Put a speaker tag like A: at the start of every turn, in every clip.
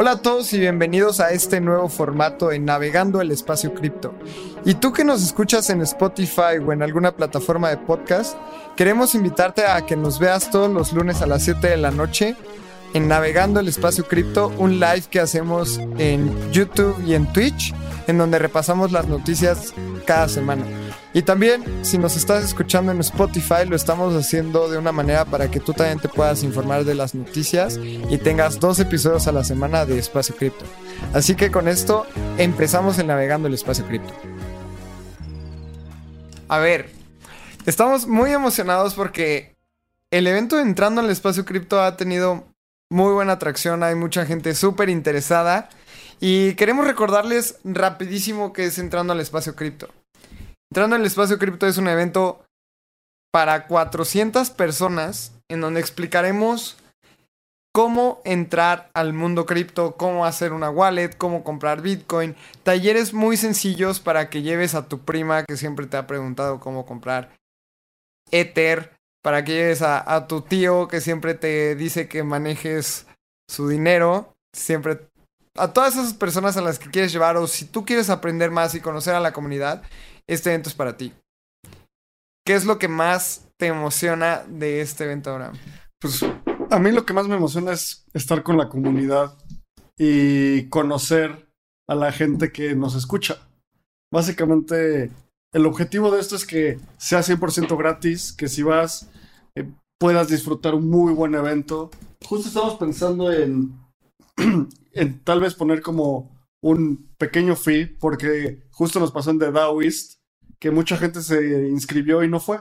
A: Hola a todos y bienvenidos a este nuevo formato en Navegando el Espacio Cripto. Y tú que nos escuchas en Spotify o en alguna plataforma de podcast, queremos invitarte a que nos veas todos los lunes a las 7 de la noche en Navegando el Espacio Cripto, un live que hacemos en YouTube y en Twitch, en donde repasamos las noticias cada semana. Y también, si nos estás escuchando en Spotify, lo estamos haciendo de una manera para que tú también te puedas informar de las noticias y tengas dos episodios a la semana de Espacio Cripto. Así que con esto empezamos en Navegando el Espacio Cripto. A ver, estamos muy emocionados porque el evento Entrando al Espacio Cripto ha tenido muy buena atracción, hay mucha gente súper interesada. Y queremos recordarles rapidísimo que es Entrando al Espacio Cripto. Entrando al Espacio Cripto es un evento para 400 personas en donde explicaremos cómo entrar al mundo cripto, cómo hacer una wallet, cómo comprar Bitcoin, talleres muy sencillos para que lleves a tu prima que siempre te ha preguntado cómo comprar Ether, para que lleves a, a, tu tío que siempre te dice que manejes su dinero, siempre a todas esas personas a las que quieres llevar o si tú quieres aprender más y conocer a la comunidad, este evento es para ti. ¿Qué es lo que más te emociona de este evento ahora?
B: Pues a mí lo que más me emociona es estar con la comunidad y conocer a la gente que nos escucha. Básicamente, el objetivo de esto es que sea 100% gratis, que si vas eh, puedas disfrutar un muy buen evento. Justo estamos pensando en, en tal vez poner como un pequeño fee, porque justo nos pasó en The Daoist que mucha gente se inscribió y no fue.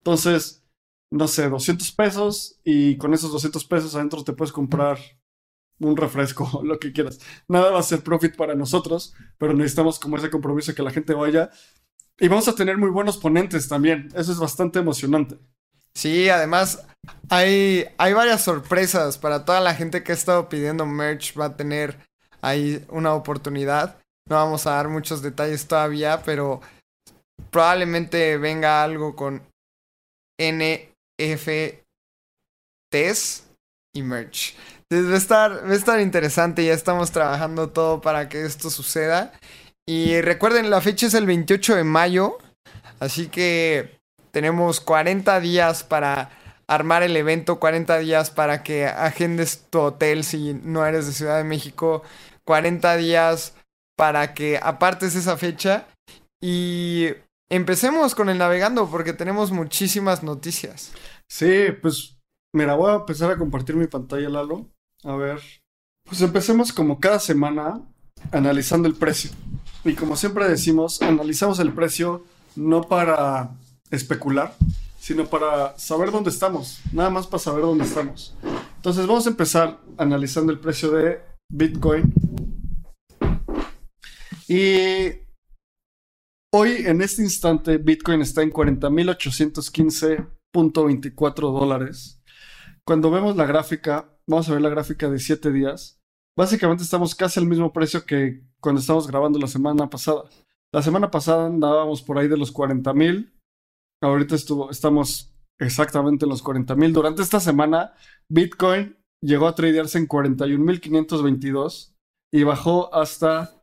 B: Entonces, no sé, 200 pesos y con esos 200 pesos adentro te puedes comprar un refresco, lo que quieras. Nada va a ser profit para nosotros, pero necesitamos como ese compromiso que la gente vaya. Y vamos a tener muy buenos ponentes también. Eso es bastante emocionante.
A: Sí, además hay, hay varias sorpresas para toda la gente que ha estado pidiendo merch. Va a tener ahí una oportunidad. No vamos a dar muchos detalles todavía, pero probablemente venga algo con NFTs y merch. Entonces va a estar, va a estar interesante, ya estamos trabajando todo para que esto suceda. Y recuerden, la fecha es el 28 de mayo, así que tenemos 40 días para armar el evento, 40 días para que agendes tu hotel si no eres de Ciudad de México, 40 días para que apartes esa fecha y empecemos con el navegando porque tenemos muchísimas noticias.
B: Sí, pues mira, voy a empezar a compartir mi pantalla, Lalo. A ver. Pues empecemos como cada semana analizando el precio. Y como siempre decimos, analizamos el precio no para especular, sino para saber dónde estamos. Nada más para saber dónde estamos. Entonces vamos a empezar analizando el precio de Bitcoin. Y Hoy, en este instante, Bitcoin está en 40.815.24 dólares. Cuando vemos la gráfica, vamos a ver la gráfica de 7 días. Básicamente estamos casi al mismo precio que cuando estamos grabando la semana pasada. La semana pasada andábamos por ahí de los 40.000. Ahorita estuvo, estamos exactamente en los 40.000. Durante esta semana, Bitcoin llegó a tradearse en 41.522 y bajó hasta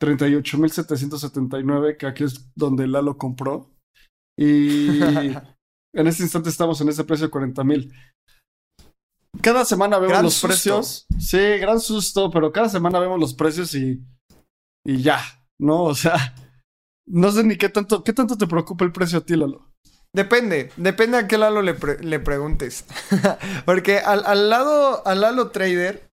B: 38.779, que aquí es donde Lalo compró. Y en este instante estamos en ese precio de 40.000. Cada semana vemos los precios. Sí, gran susto, pero cada semana vemos los precios y, y ya, ¿no? O sea, no sé ni qué tanto, qué tanto te preocupa el precio a ti, Lalo.
A: Depende, depende a qué Lalo le, le preguntes. Porque al, al, lado, al Lalo Trader,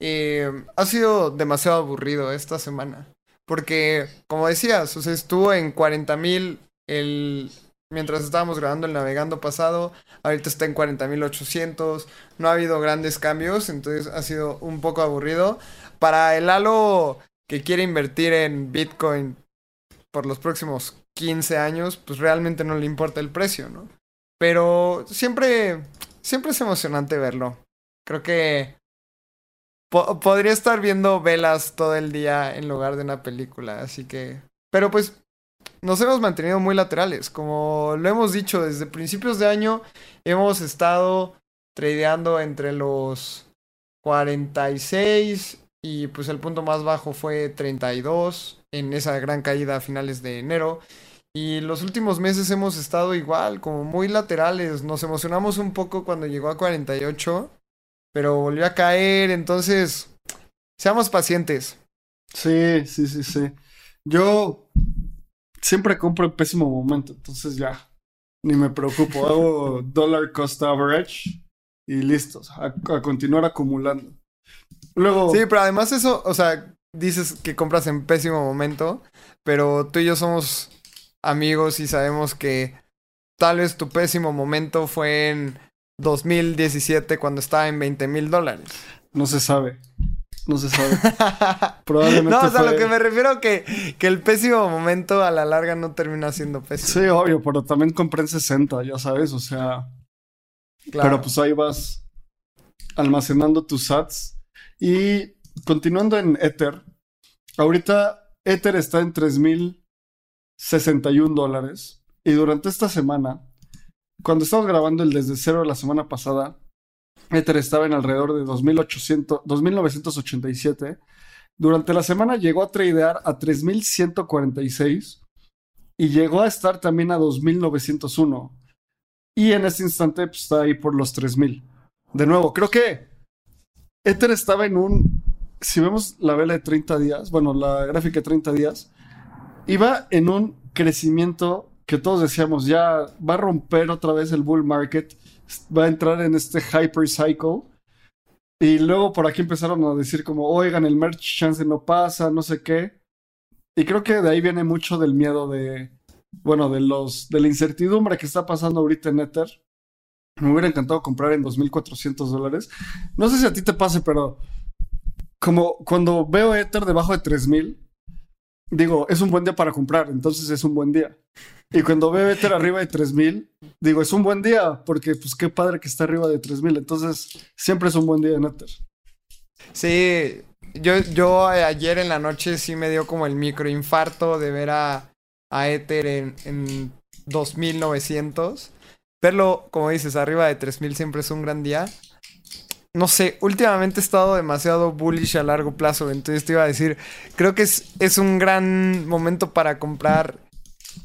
A: eh, ha sido demasiado aburrido esta semana. Porque, como decías, o estuvo en 40 mil el... mientras estábamos grabando el navegando pasado. Ahorita está en 40.800. No ha habido grandes cambios, entonces ha sido un poco aburrido. Para el halo que quiere invertir en Bitcoin por los próximos 15 años, pues realmente no le importa el precio, ¿no? Pero siempre, siempre es emocionante verlo. Creo que podría estar viendo velas todo el día en lugar de una película, así que... Pero pues nos hemos mantenido muy laterales. Como lo hemos dicho desde principios de año, hemos estado tradeando entre los 46 y pues el punto más bajo fue 32 en esa gran caída a finales de enero. Y los últimos meses hemos estado igual, como muy laterales. Nos emocionamos un poco cuando llegó a 48, pero volvió a caer, entonces seamos pacientes.
B: Sí, sí, sí, sí. Yo siempre compro en pésimo momento, entonces ya, ni me preocupo. Hago dollar cost average y listos, a, a continuar acumulando. Luego.
A: Sí, pero además eso, o sea, dices que compras en pésimo momento, pero tú y yo somos amigos y sabemos que tal vez tu pésimo momento fue en 2017 cuando estaba en 20 mil dólares.
B: No se sabe. No se sabe. Probablemente.
A: No, o sea,
B: fue-
A: lo que me refiero que, que el pésimo momento a la larga no termina siendo pésimo.
B: Sí, obvio, pero también compré en 60, ya sabes, o sea.
A: Claro.
B: Pero pues ahí vas almacenando tus sats. Y continuando en Ether, ahorita Ether está en 3.061 dólares. Y durante esta semana, cuando estamos grabando el desde cero la semana pasada, Ether estaba en alrededor de 2.800, 2.987. Durante la semana llegó a tradear a 3.146 y llegó a estar también a 2.901. Y en este instante pues, está ahí por los 3000. De nuevo, creo que Ether estaba en un. Si vemos la vela de 30 días, bueno, la gráfica de 30 días, iba en un crecimiento que todos decíamos, ya va a romper otra vez el bull market, va a entrar en este hyper cycle. Y luego por aquí empezaron a decir como, oigan, el merch chance no pasa, no sé qué. Y creo que de ahí viene mucho del miedo de, bueno, de los, de la incertidumbre que está pasando ahorita en Ether. Me hubiera encantado comprar en 2.400 dólares. No sé si a ti te pase, pero como cuando veo Ether debajo de 3.000, digo, es un buen día para comprar, entonces es un buen día. Y cuando veo Ether arriba de 3000, digo, es un buen día, porque pues qué padre que está arriba de 3000. Entonces, siempre es un buen día en Ether.
A: Sí, yo, yo ayer en la noche sí me dio como el microinfarto de ver a, a Ether en, en 2900. Verlo, como dices, arriba de 3000 siempre es un gran día. No sé, últimamente he estado demasiado bullish a largo plazo, entonces te iba a decir, creo que es, es un gran momento para comprar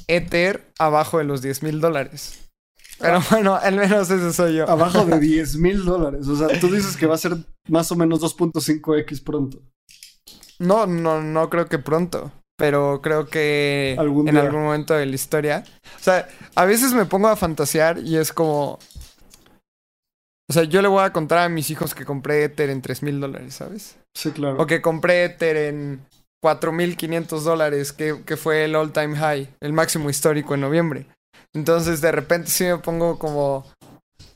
A: Ether abajo de los 10 mil dólares. Pero bueno, al menos ese soy yo.
B: Abajo de 10 mil dólares. O sea, tú dices que va a ser más o menos 2.5x pronto.
A: No, no, no creo que pronto. Pero creo que
B: Algún
A: en algún momento de la historia. O sea, a veces me pongo a fantasear y es como. O sea, yo le voy a contar a mis hijos que compré Ether en 3 mil dólares, ¿sabes?
B: Sí, claro.
A: O que compré Ether en 4.500 dólares, que, que fue el all time high, el máximo histórico en noviembre. Entonces, de repente sí me pongo como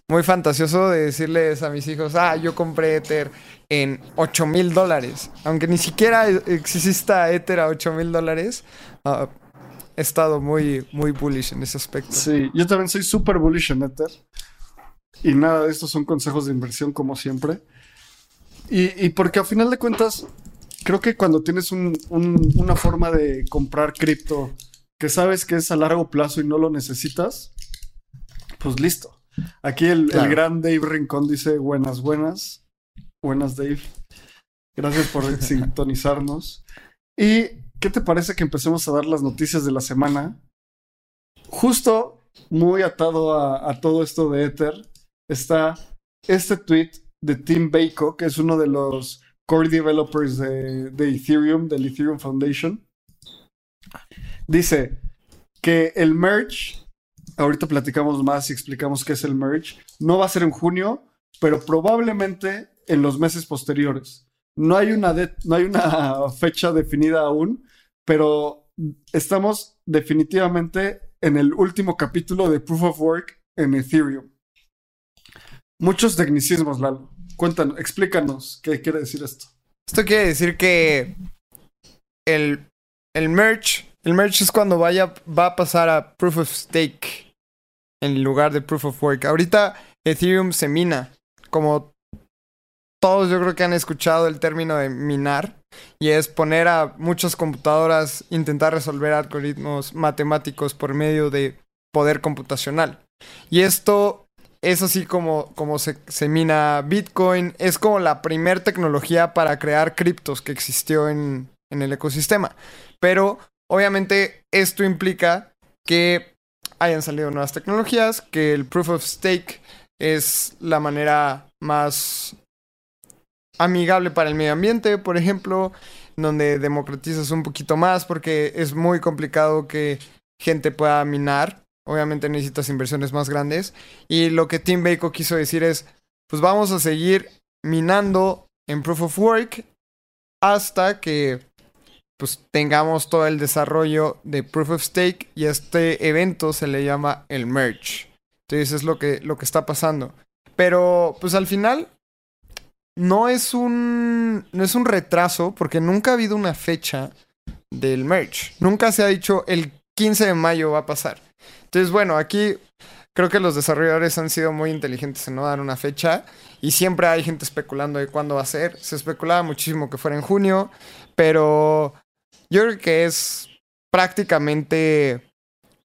A: muy fantasioso de decirles a mis hijos, ah, yo compré Ether en 8 mil dólares. Aunque ni siquiera e- exista Ether a 8 mil dólares, ah, he estado muy, muy bullish en ese aspecto.
B: Sí, yo también soy súper bullish en Ether. Y nada de estos son consejos de inversión, como siempre. Y, y porque a final de cuentas, creo que cuando tienes un- un- una forma de comprar cripto que sabes que es a largo plazo y no lo necesitas, pues listo. Aquí el, gran Dave Rincón dice buenas, buenas. Buenas, Dave. Gracias por sintonizarnos. ¿Y qué te parece que empecemos a dar las noticias de la semana? Justo muy atado a, a todo esto de Ether está este tweet de Tim Bako, que es uno de los core developers de, de Ethereum, del Ethereum Foundation. Dice que el merge, ahorita platicamos más y explicamos qué es el merge, no va a ser en junio, pero probablemente en los meses posteriores. No hay una, no hay una fecha definida aún, pero estamos definitivamente en el último capítulo de Proof of Work en Ethereum. Muchos tecnicismos, Lalo. Cuéntanos, explícanos qué quiere decir esto.
A: Esto quiere decir que el, el merge, el merge es cuando vaya, va a pasar a proof of stake en lugar de proof of work. Ahorita Ethereum se mina, como todos yo creo que han escuchado el término de minar, y es poner a muchas computadoras, intentar resolver algoritmos matemáticos por medio de poder computacional. Y esto es así como, como se, mina Bitcoin. Es como la primer tecnología para crear criptos que existió en, en el ecosistema. Pero obviamente esto implica que hayan salido nuevas tecnologías, que el proof of stake es la manera más amigable para el medio ambiente, por ejemplo, donde democratizas un poquito más porque es muy complicado que gente pueda minar. Obviamente necesitas inversiones más grandes. Y lo que Tim Bako quiso decir es, pues vamos a seguir minando en Proof of Work hasta que pues tengamos todo el desarrollo de Proof of Stake y este evento se le llama el merge. Entonces es lo que, lo que está pasando. Pero pues al final no es un no es un retraso porque nunca ha habido una fecha del merge. Nunca se ha dicho el 15 de mayo va a pasar. Entonces, bueno, aquí creo que los desarrolladores han sido muy inteligentes en no dar una fecha y siempre hay gente especulando de cuándo va a ser. Se especulaba muchísimo que fuera en junio, pero yo creo que es prácticamente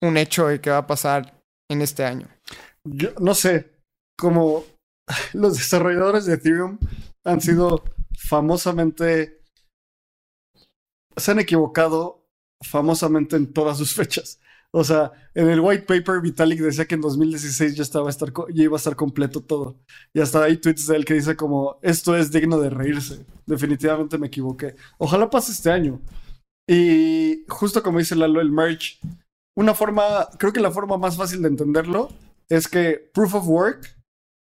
A: un hecho de que va a pasar en este año.
B: Yo no sé, como los desarrolladores de Ethereum han sido famosamente, se han equivocado famosamente en todas sus fechas. O sea, en el white paper Vitalik decía que en 2016 ya, estaba a iba a estar completo todo. Y hasta hay tweets de él que dice como, esto es digno de reírse. Definitivamente me equivoqué. Ojalá pase este año. Y justo como dice Lalo, el merge, una forma, creo que la forma más fácil de entenderlo es que proof of work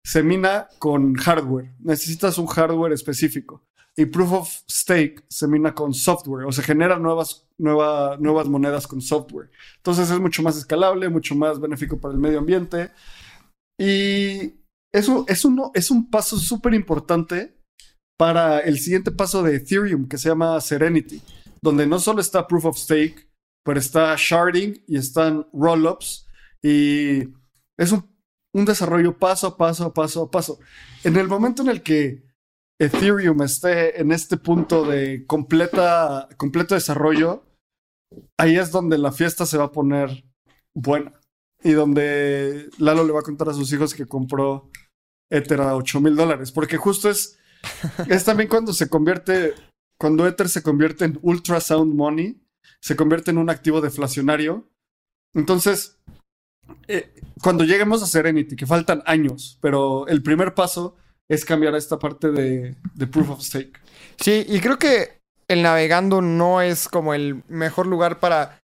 B: se mina con hardware. Necesitas un hardware específico. Y proof of stake se mina con software, o se generan nuevas, nuevas monedas con software. Entonces es mucho más escalable, mucho más benéfico para el medio ambiente. Y eso es, uno, es un paso súper importante para el siguiente paso de Ethereum, que se llama Serenity donde no solo está proof of stake, pero está sharding y están rollups y es un, desarrollo paso a paso, paso a paso. En el momento en el que Ethereum esté en este punto de completa, completo desarrollo, ahí es donde la fiesta se va a poner buena. Y donde Lalo le va a contar a sus hijos que compró Ether a 8 mil dólares. Porque justo es, es también cuando se convierte cuando Ether se convierte en ultrasound money, se convierte en un activo deflacionario. Entonces, eh, cuando lleguemos a Serenity, que faltan años, pero el primer paso es cambiar esta parte de, de proof of stake.
A: Sí, y creo que el navegando no es como el mejor lugar para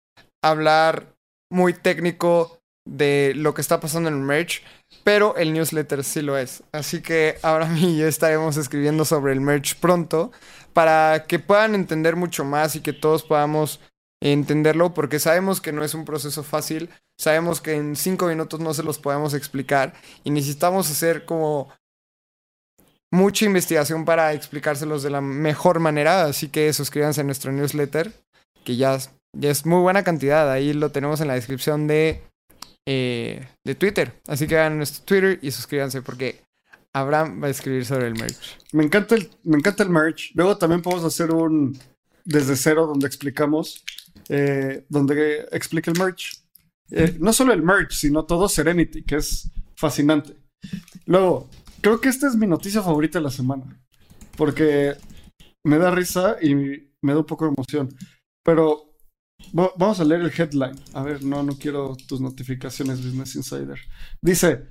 A: hablar muy técnico de lo que está pasando en el merch, pero el newsletter sí lo es. Así que ahora mí ya estaremos escribiendo sobre el merch pronto para que puedan entender mucho más y que todos podamos entenderlo, porque sabemos que no es un proceso fácil, sabemos que en cinco minutos no se los podemos explicar y necesitamos hacer como mucha investigación para explicárselos de la mejor manera, así que suscríbanse a nuestro newsletter, que ya, es muy buena cantidad, ahí lo tenemos en la descripción de eh, de Twitter. Así que hagan nuestro Twitter y suscríbanse porque Abraham va a escribir sobre el merch.
B: Me encanta el, me encanta el merch. Luego también podemos hacer un desde cero donde explicamos, eh, donde explica el merch. Eh, no solo el merch, sino todo Serenity, que es fascinante. Luego, creo que esta es mi noticia favorita de la semana. Porque me da risa y me da un poco de emoción. Pero Vamos a leer el headline. A ver, no, no quiero tus notificaciones, Business Insider. Dice: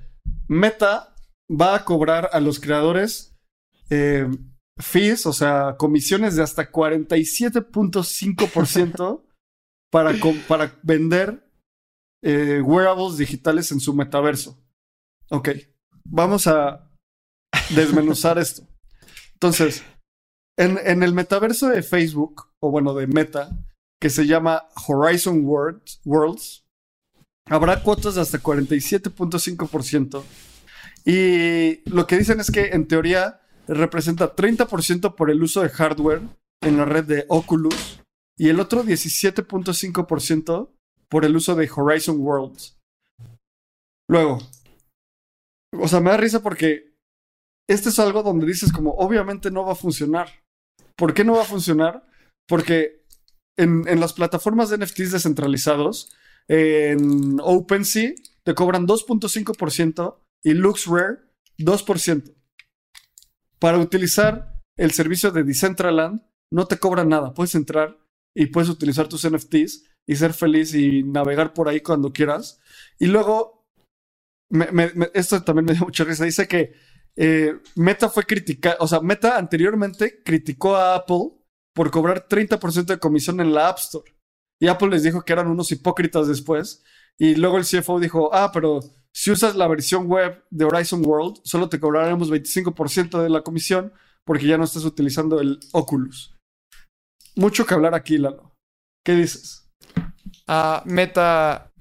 B: Meta va a cobrar a los creadores eh, fees, o sea, comisiones de hasta 47.5% para, para vender eh, wearables digitales en su metaverso. Ok, vamos a desmenuzar esto. Entonces, en, en el metaverso de Facebook, o bueno, de Meta, que se llama Horizon Worlds. Habrá cuotas de hasta 47.5%. Y lo que dicen es que en teoría representa 30% por el uso de hardware en la red de Oculus y el otro 17.5% por el uso de Horizon Worlds. Luego, o sea, me da risa porque este es algo donde dices como, obviamente no va a funcionar. ¿Por qué no va a funcionar? Porque en, las plataformas de NFTs descentralizados, en OpenSea te cobran 2.5% y LuxRare 2%. Para utilizar el servicio de Decentraland no te cobran nada. Puedes entrar y puedes utilizar tus NFTs y ser feliz y navegar por ahí cuando quieras. Y luego, esto también me dio mucha risa. Dice que eh, Meta fue criticada, o sea, Meta anteriormente criticó a Apple por cobrar 30% de comisión en la App Store. Y Apple les dijo que eran unos hipócritas después. Y luego el CFO dijo, ah, pero si usas la versión web de Horizon World, solo te cobraremos 25% de la comisión porque ya no estás utilizando el Oculus. Mucho que hablar aquí, Lalo. ¿Qué dices?
A: Ah, meta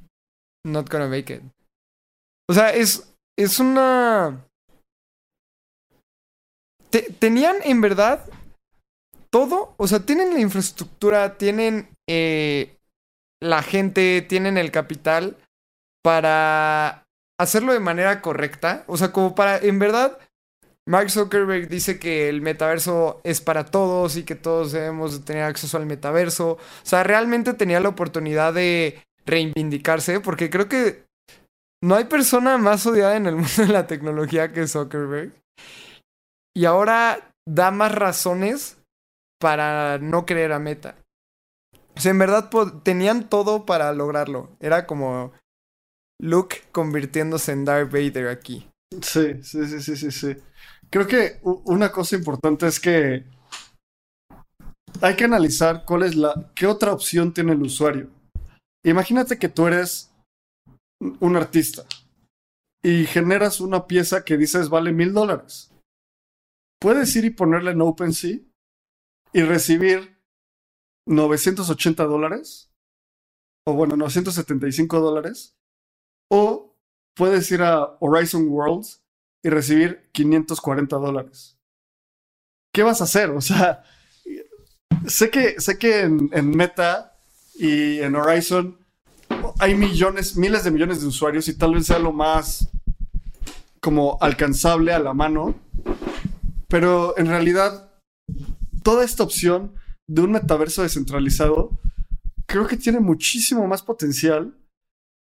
A: not gonna make it. O sea, es, es una... tenían en verdad todo, o sea, tienen la infraestructura, tienen eh, la gente, tienen el capital para hacerlo de manera correcta. O sea, como para, en verdad, Mark Zuckerberg dice que el metaverso es para todos y que todos debemos tener acceso al metaverso. O sea, realmente tenía la oportunidad de reivindicarse porque creo que no hay persona más odiada en el mundo de la tecnología que Zuckerberg. Y ahora da más razones para no creer a Meta. O sea, en verdad tenían todo para lograrlo. Era como Luke convirtiéndose en Darth Vader aquí.
B: Sí, sí, sí, sí, sí, sí. Creo que una cosa importante es que hay que analizar cuál es la, qué otra opción tiene el usuario. Imagínate que tú eres un artista y generas una pieza que dices vale mil dólares. Puedes ir y ponerla en OpenSea y recibir 980 dólares, o bueno, 975 dólares, o puedes ir a Horizon Worlds y recibir 540 dólares. ¿Qué vas a hacer? O sea, sé que, sé que en, en Meta y en Horizon hay millones, miles de millones de usuarios y tal vez sea lo más como alcanzable a la mano, pero en realidad toda esta opción de un metaverso descentralizado, creo que tiene muchísimo más potencial.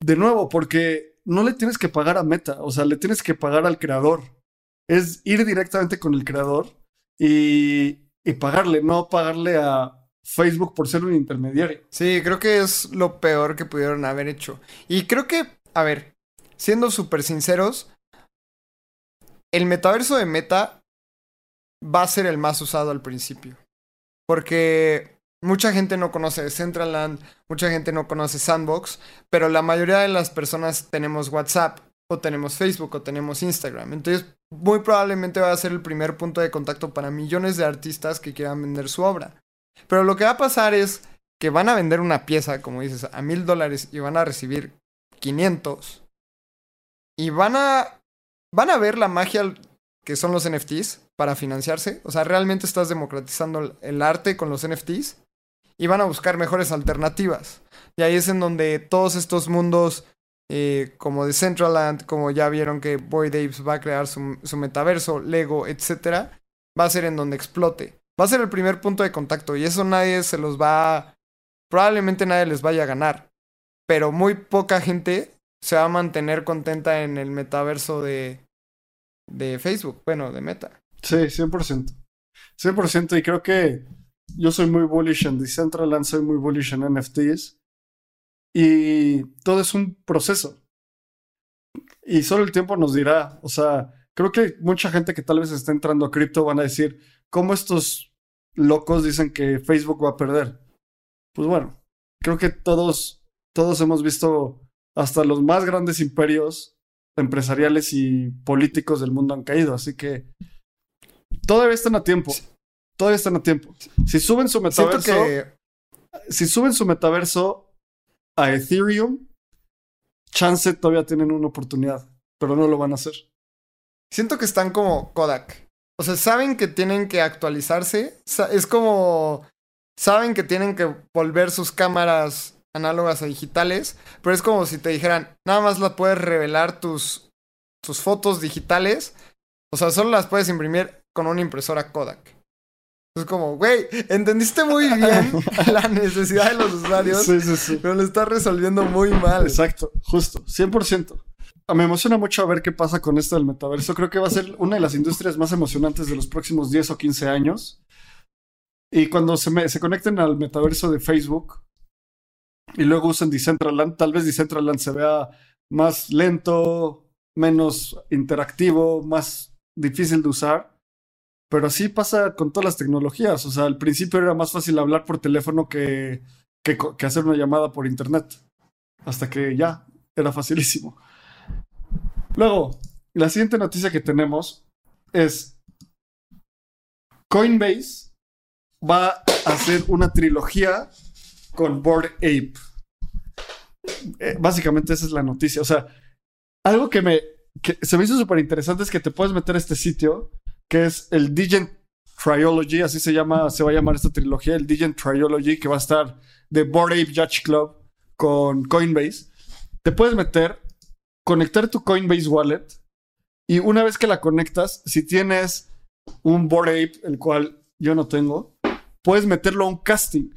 B: De nuevo, porque no le tienes que pagar a Meta, o sea, le tienes que pagar al creador. Es ir directamente con el creador y, y pagarle, no pagarle a Facebook por ser un intermediario.
A: Sí, creo que es lo peor que pudieron haber hecho. Y creo que, a ver, siendo súper sinceros, el metaverso de Meta va a ser el más usado al principio. Porque mucha gente no conoce Decentraland, mucha gente no conoce Sandbox, pero la mayoría de las personas tenemos WhatsApp, o tenemos Facebook, o tenemos Instagram. Entonces, muy probablemente va a ser el primer punto de contacto para millones de artistas que quieran vender su obra. Pero lo que va a pasar es que van a vender una pieza, como dices, a mil dólares y van a recibir 500. Y van a, van a ver la magia que son los NFTs para financiarse. O sea, realmente estás democratizando el arte con los NFTs y van a buscar mejores alternativas. Y ahí es en donde todos estos mundos, eh, como Decentraland, como ya vieron que Boy Daves va a crear su, metaverso, Lego, etc., va a ser en donde explote. Va a ser el primer punto de contacto y eso nadie se los va... Probablemente nadie les vaya a ganar. Pero muy poca gente se va a mantener contenta en el metaverso de, de Facebook, bueno, de Meta.
B: Sí, 100%. 100% y creo que yo soy muy bullish en Decentraland, soy muy bullish en NFTs y todo es un proceso. Y solo el tiempo nos dirá, o sea, creo que mucha gente que tal vez está entrando a cripto van a decir, ¿cómo estos locos dicen que Facebook va a perder? Pues bueno, creo que todos, todos hemos visto hasta los más grandes imperios empresariales y políticos del mundo han caído. Así que todavía están a tiempo. Todavía están a tiempo. Si suben su metaverso. Si suben su metaverso a Ethereum, chance todavía tienen una oportunidad. Pero no lo van a hacer.
A: Siento que están como Kodak. O sea, saben que tienen que actualizarse. Es como. Saben que tienen que volver sus cámaras análogas a digitales, pero es como si te dijeran, nada más la puedes revelar tus, tus fotos digitales, o sea, solo las puedes imprimir con una impresora Kodak. Es como, güey, entendiste muy bien la necesidad de los usuarios,
B: sí, sí, sí.
A: pero lo estás resolviendo muy mal.
B: Exacto, justo, 100%. me emociona mucho ver qué pasa con esto del metaverso. Creo que va a ser una de las industrias más emocionantes de los próximos 10 o 15 años. Y cuando se, se conecten al metaverso de Facebook y luego usen Decentraland, tal vez Decentraland se vea más lento, menos interactivo, más difícil de usar. Pero así pasa con todas las tecnologías. O sea, al principio era más fácil hablar por teléfono que, que, hacer una llamada por internet. Hasta que ya era facilísimo. Luego, la siguiente noticia que tenemos es Coinbase va a hacer una trilogía con Board Ape. Eh, básicamente esa es la noticia. O sea, algo que me se me hizo súper interesante es que te puedes meter a este sitio que es el Digent Triology, así se llama, se va a llamar esta trilogía, el Digent Triology, que va a estar de Board Ape Judge Club con Coinbase. Te puedes meter, conectar tu Coinbase Wallet y una vez que la conectas, si tienes un Board Ape, el cual yo no tengo, puedes meterlo a un casting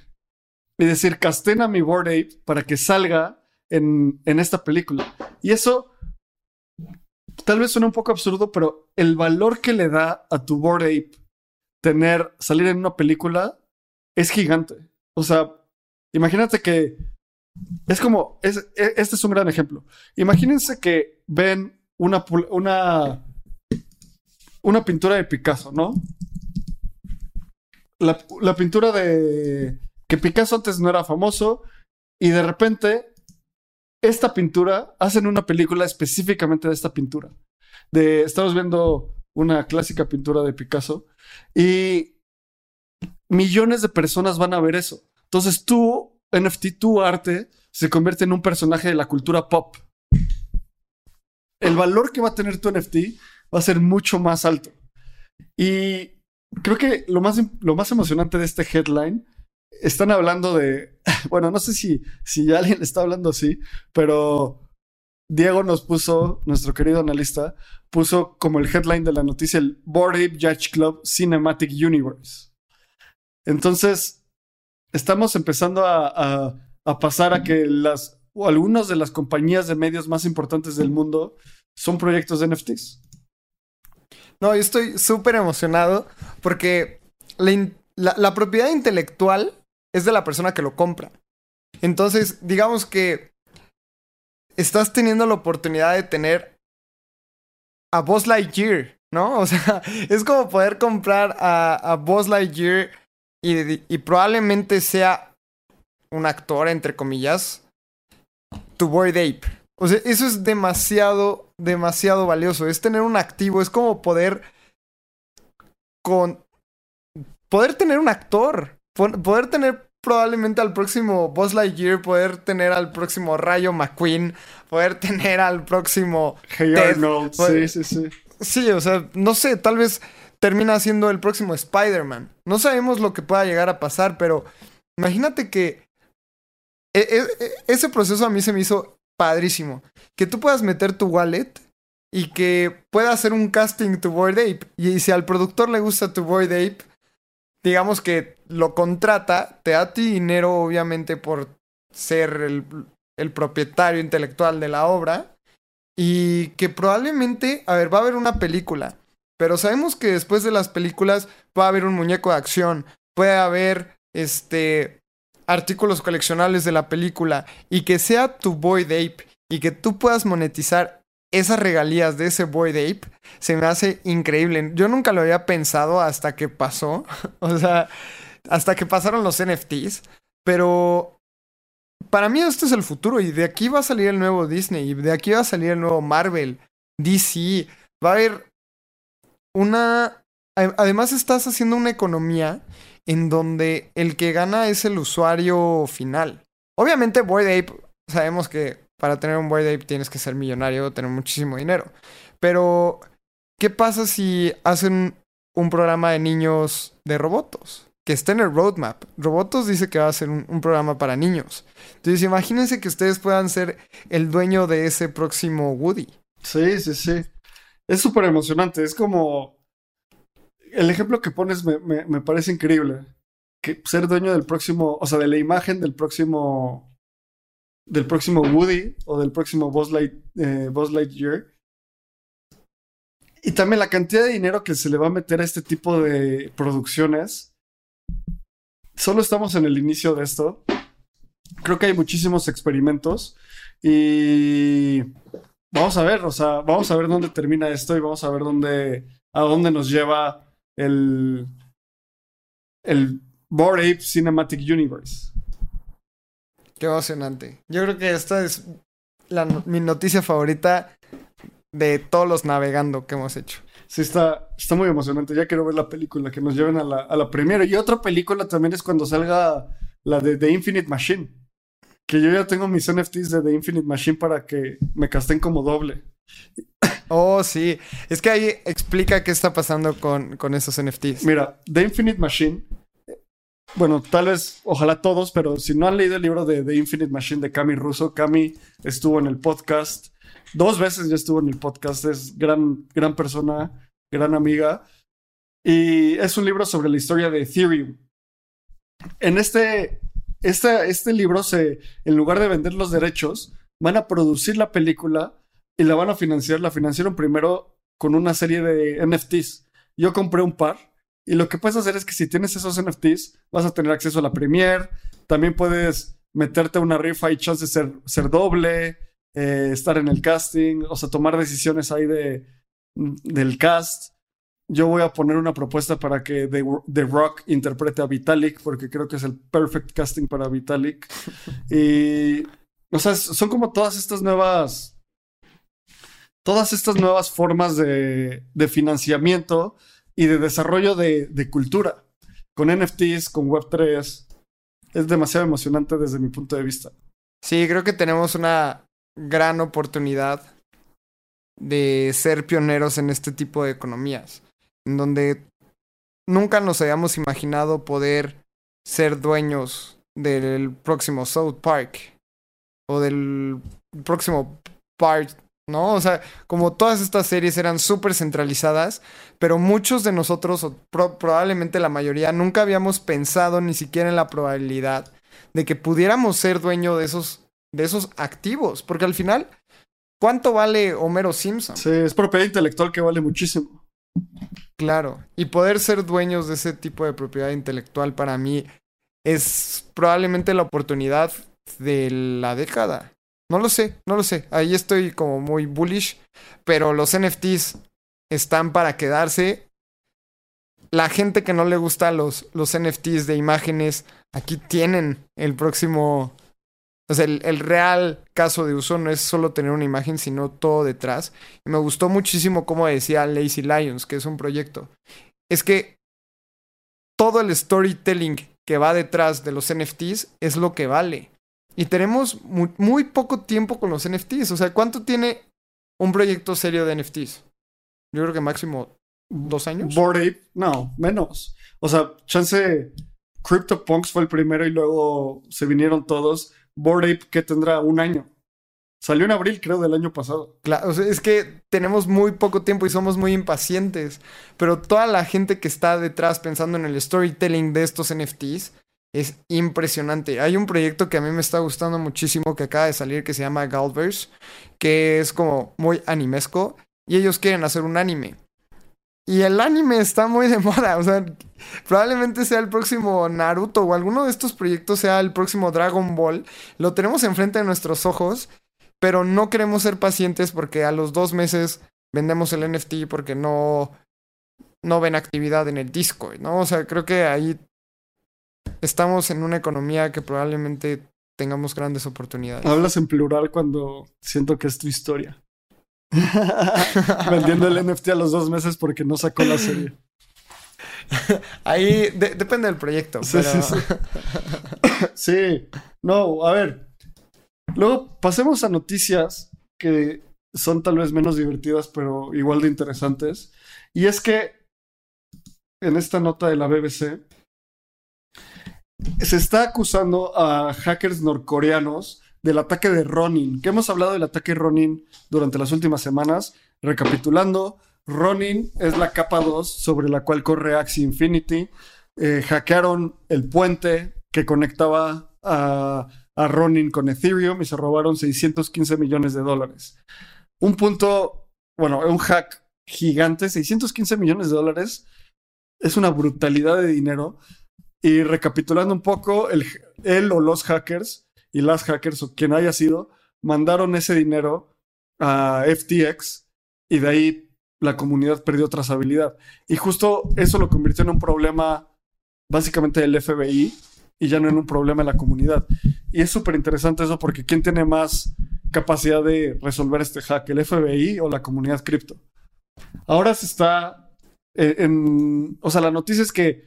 B: y decir, casten mi Board Ape para que salga en, en esta película. Y eso tal vez suena un poco absurdo, pero el valor que le da a tu Board Ape tener, salir en una película es gigante. O sea, imagínate que es como, es, e, este es un gran ejemplo. Imagínense que ven una, una, una pintura de Picasso, ¿no? La, la pintura de que Picasso antes no era famoso y de repente esta pintura, hacen una película específicamente de esta pintura. De, estamos viendo una clásica pintura de Picasso y millones de personas van a ver eso. Entonces tú, NFT, tu arte, se convierte en un personaje de la cultura pop. El valor que va a tener tu NFT va a ser mucho más alto. Y creo que lo más, lo más emocionante de este headline están hablando de, bueno, no sé si, si alguien está hablando así, pero Diego nos puso, nuestro querido analista, puso como el headline de la noticia el Board Ape Judge Club Cinematic Universe. Entonces, estamos empezando a, a, pasar a que las, o algunas de las compañías de medios más importantes del mundo son proyectos de NFTs.
A: No, yo estoy súper emocionado porque la, propiedad intelectual es de la persona que lo compra. Entonces, digamos que estás teniendo la oportunidad de tener a Buzz Lightyear, ¿no? O sea, es como poder comprar a, a Lightyear y, y probablemente sea un actor, entre comillas, tu Boy Ape. O sea, eso es demasiado, demasiado valioso. Es tener un activo, es como poder con poder tener un actor, poder tener probablemente al próximo Buzz Lightyear, poder tener al próximo Rayo McQueen, poder tener al próximo.
B: Hey Arnold, sí, sí, sí.
A: Sí, o sea, no sé, tal vez termina siendo el próximo Spider-Man. No sabemos lo que pueda llegar a pasar, pero imagínate que e, e, e, ese proceso a mí se me hizo padrísimo. Que tú puedas meter tu wallet y que pueda hacer un casting tu Void Ape. Y si al productor le gusta tu Void Ape, digamos que lo contrata, te da ti dinero obviamente por ser el, el propietario intelectual de la obra y que probablemente, a ver, va a haber una película, pero sabemos que después de las películas va a haber un muñeco de acción, puede haber este artículos coleccionables de la película y que sea tu Boy Ape y que tú puedas monetizar esas regalías de ese Boy Ape se me hace increíble. Yo nunca lo había pensado hasta que pasó. o sea, hasta que pasaron los NFTs. Pero para mí esto es el futuro y de aquí va a salir el nuevo Disney y de aquí va a salir el nuevo Marvel, DC. Va a haber una... Además estás haciendo una economía en donde el que gana es el usuario final. Obviamente Boy Ape sabemos que para tener un Boy Ape tienes que ser millonario o tener muchísimo dinero. Pero, ¿qué pasa si hacen un programa de niños de robotos? Que esté en el roadmap. Robotos dice que va a ser un, programa para niños. Entonces, imagínense que ustedes puedan ser el dueño de ese próximo Woody.
B: Sí, sí, sí. Es súper emocionante. Es como. El ejemplo que pones me, me parece increíble. Que ser dueño del próximo. O sea, de la imagen del próximo del próximo Woody o del próximo Buzz, Light, eh, Buzz Lightyear. Y también la cantidad de dinero que se le va a meter a este tipo de producciones. Solo estamos en el inicio de esto. Creo que hay muchísimos experimentos y vamos a ver, o sea, vamos a ver dónde termina esto y vamos a ver dónde, a dónde nos lleva el, el Bored Ape Cinematic Universe.
A: Qué emocionante. Yo creo que esta es la, mi noticia favorita de todos los navegando que hemos hecho.
B: Sí, está, está muy emocionante. Ya quiero ver la película, que nos lleven a la, a la primera. Y otra película también es cuando salga la de The Infinite Machine. Que yo ya tengo mis NFTs de The Infinite Machine para que me casten como doble.
A: Oh, sí. Es que ahí explica qué está pasando con, con esos NFTs.
B: Mira, The Infinite Machine. Bueno, tal vez, ojalá todos, pero si no han leído el libro de The Infinite Machine de Cami Russo, Cami estuvo en el podcast. Dos veces ya estuvo en el podcast. Es gran, gran persona, gran amiga. Y es un libro sobre la historia de Ethereum. En este, este, este libro, se, en lugar de vender los derechos, van a producir la película y la van a financiar. La financiaron primero con una serie de NFTs. Yo compré un par y lo que puedes hacer es que si tienes esos NFTs, vas a tener acceso a la Premiere. También puedes meterte a una rifa y chance de ser, ser doble, eh, estar en el casting, o sea, tomar decisiones ahí de, del cast. Yo voy a poner una propuesta para que The, The Rock interprete a Vitalik, porque creo que es el perfect casting para Vitalik. y, o sea, son como todas estas nuevas todas estas nuevas formas de, de financiamiento y de desarrollo de, cultura, con NFTs, con Web3. Es demasiado emocionante desde mi punto de vista.
A: Sí, creo que tenemos una gran oportunidad de ser pioneros en este tipo de economías, en donde nunca nos habíamos imaginado poder ser dueños del próximo South Park o del próximo Park ¿no? O sea, como todas estas series eran súper centralizadas, pero muchos de nosotros, o pro probablemente la mayoría, nunca habíamos pensado ni siquiera en la probabilidad de que pudiéramos ser dueño de esos, de esos activos, porque al final, ¿cuánto vale Homero Simpson?
B: Sí, es propiedad intelectual que vale muchísimo.
A: Claro, y poder ser dueños de ese tipo de propiedad intelectual para mí es probablemente la oportunidad de la década. No lo sé, no lo sé. Ahí estoy como muy bullish. Pero los NFTs están para quedarse. La gente que no le gusta los, los NFTs de imágenes, aquí tienen el próximo. O sea, el, el, real caso de uso no es solo tener una imagen, sino todo detrás. Y me gustó muchísimo como decía Lazy Lions, que es un proyecto. Es que todo el storytelling que va detrás de los NFTs es lo que vale. Y tenemos muy, muy, poco tiempo con los NFTs. O sea, ¿cuánto tiene un proyecto serio de NFTs? Yo creo que máximo dos años.
B: Bored Ape, no, menos. O sea, chance CryptoPunks fue el primero y luego se vinieron todos. Bored Ape, que tendrá un año. Salió en abril, creo, del año pasado.
A: Claro, o sea, es que tenemos muy poco tiempo y somos muy impacientes. Pero toda la gente que está detrás pensando en el storytelling de estos NFTs es impresionante. Hay un proyecto que a mí me está gustando muchísimo que acaba de salir que se llama Galverse, que es como muy animesco y ellos quieren hacer un anime. Y el anime está muy de moda, o sea, probablemente sea el próximo Naruto o alguno de estos proyectos sea el próximo Dragon Ball. Lo tenemos enfrente de nuestros ojos, pero no queremos ser pacientes porque a los dos meses vendemos el NFT porque no, no ven actividad en el disco, ¿no? O sea, creo que ahí estamos en una economía que probablemente tengamos grandes oportunidades.
B: Hablas en plural cuando siento que es tu historia. Vendiendo el NFT a los dos meses porque no sacó la serie.
A: Ahí de depende del proyecto.
B: Sí,
A: pero...
B: sí, sí. sí. No, a ver. Luego pasemos a noticias que son tal vez menos divertidas, pero igual de interesantes. Y es que en esta nota de la BBC se está acusando a hackers norcoreanos del ataque de Ronin, que hemos hablado del ataque Ronin durante las últimas semanas. Recapitulando, Ronin es la capa 2 sobre la cual corre Axie Infinity. Eh, hackearon el puente que conectaba a, a Ronin con Ethereum y se robaron 615 millones de dólares. Un punto, bueno, un hack gigante, 615 millones de dólares. Es una brutalidad de dinero. Y recapitulando un poco, el, él o los hackers y las hackers o quien haya sido, mandaron ese dinero a FTX y de ahí la comunidad perdió trazabilidad. Y justo eso lo convirtió en un problema básicamente del FBI y ya no en un problema en la comunidad. Y es súper interesante eso porque ¿quién tiene más capacidad de resolver este hack? ¿El FBI o la comunidad cripto? Ahora se está eh, en... O sea, la noticia es que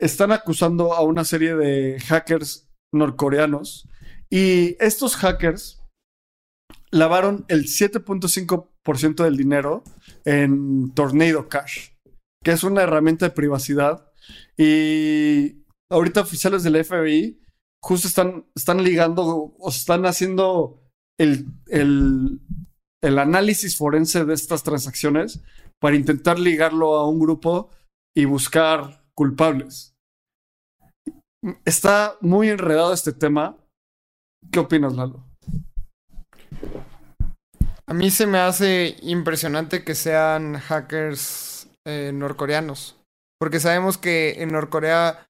B: están acusando a una serie de hackers norcoreanos y estos hackers lavaron el 7.5% del dinero en Tornado Cash, que es una herramienta de privacidad y ahorita oficiales del FBI justo están, están ligando o están haciendo el, el, el análisis forense de estas transacciones para intentar ligarlo a un grupo y buscar culpables. Está muy enredado este tema. ¿Qué opinas, Lalo?
A: A mí se me hace impresionante que sean hackers eh, norcoreanos. Porque sabemos que en Norcorea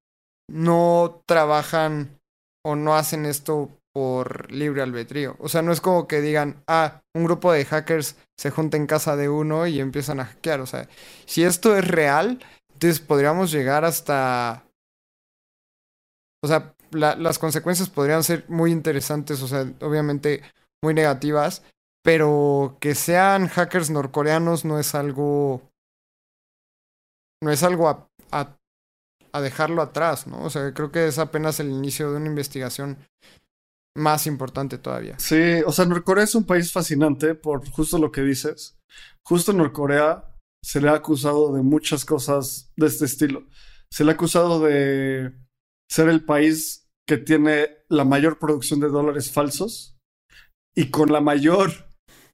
A: no trabajan o no hacen esto por libre albedrío. O sea, no es como que digan, ah, un grupo de hackers se junta en casa de uno y empiezan a hackear. O sea, si esto es real, entonces podríamos llegar hasta... O sea, las consecuencias podrían ser muy interesantes, o sea, obviamente muy negativas, pero que sean hackers norcoreanos no es algo no es algo a, a, dejarlo atrás, ¿no? O sea, creo que es apenas el inicio de una investigación más importante todavía.
B: Sí, o sea, Norcorea es un país fascinante por justo lo que dices. Justo Norcorea se le ha acusado de muchas cosas de este estilo. Se le ha acusado de ser el país que tiene la mayor producción de dólares falsos y con la mayor,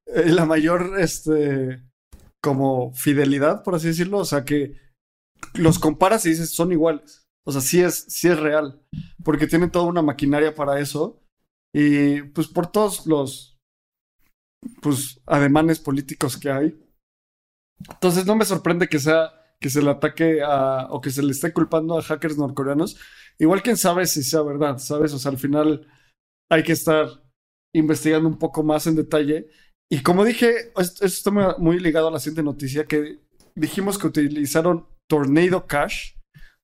B: eh, la mayor, este, como fidelidad, por así decirlo. O sea, que los comparas y dices, son iguales. O sea, sí es, sí es real. Porque tienen toda una maquinaria para eso. Y pues por todos los pues ademanes políticos que hay. Entonces no me sorprende que sea que se le ataque a o que se le esté culpando a hackers norcoreanos. Igual quién sabe si sea verdad, ¿sabes? O sea, al final hay que estar investigando un poco más en detalle. Y como dije, esto está muy ligado a la siguiente noticia que dijimos que utilizaron Tornado Cash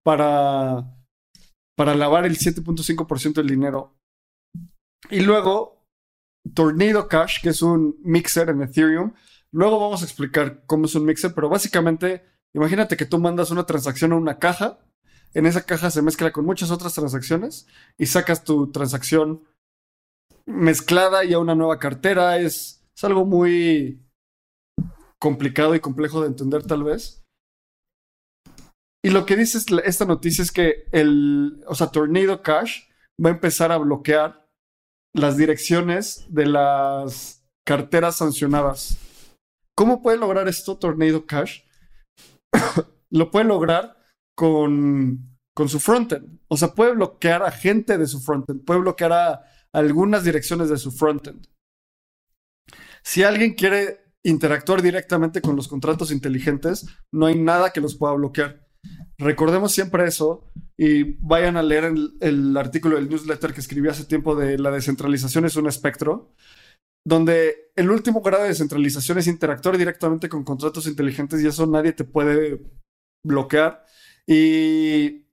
B: para, para lavar el 7.5% del dinero. Y luego, Tornado Cash, que es un mixer en Ethereum. Luego vamos a explicar cómo es un mixer, pero básicamente, imagínate que tú mandas una transacción a una caja. En esa caja se mezcla con muchas otras transacciones y sacas tu transacción mezclada y a una nueva cartera. Es, algo muy complicado y complejo de entender tal vez. Y lo que dice esta noticia es que el, o sea, Tornado Cash va a empezar a bloquear las direcciones de las carteras sancionadas. ¿Cómo puede lograr esto Tornado Cash? Lo puede lograr con, con su frontend. O sea, puede bloquear a gente de su frontend, puede bloquear a algunas direcciones de su frontend. Si alguien quiere interactuar directamente con los contratos inteligentes, no hay nada que los pueda bloquear. Recordemos siempre eso y vayan a leer el, artículo del newsletter que escribí hace tiempo de la descentralización es un espectro, donde el último grado de descentralización es interactuar directamente con contratos inteligentes y eso nadie te puede bloquear. Y